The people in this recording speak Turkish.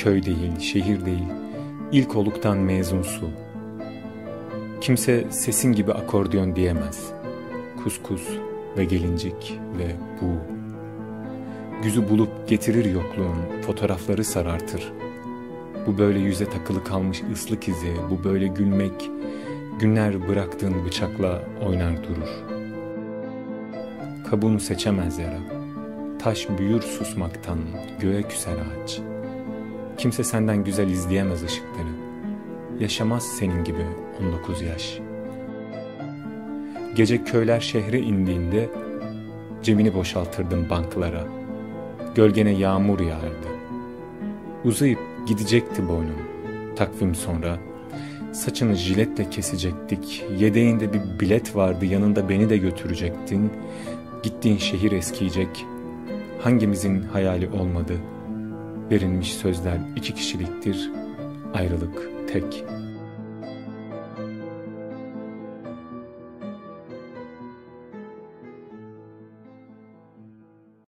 Köy değil, şehir değil, ilk oluktan mezunsu. Kimse sesin gibi akordeon diyemez. Kuskus ve gelincik ve bu. Güzü bulup getirir yokluğun, fotoğrafları sarartır. Bu böyle yüze takılı kalmış ıslık izi, bu böyle gülmek, günler bıraktığın bıçakla oynar durur. Kabuğunu seçemez yara. Taş büyür susmaktan, göğe küser ağaç. Kimse senden güzel izleyemez ışıkları. Yaşamaz senin gibi 19 yaş. Gece köyler şehre indiğinde cebini boşaltırdım banklara. Gölgene yağmur yağardı. Uzayıp gidecekti boynum. Takvim sonra saçını jiletle kesecektik. Yedeğinde bir bilet vardı yanında beni de götürecektin. Gittiğin şehir eskiyecek. Hangimizin hayali olmadı? Verilmiş sözler iki kişiliktir. Ayrılık tek.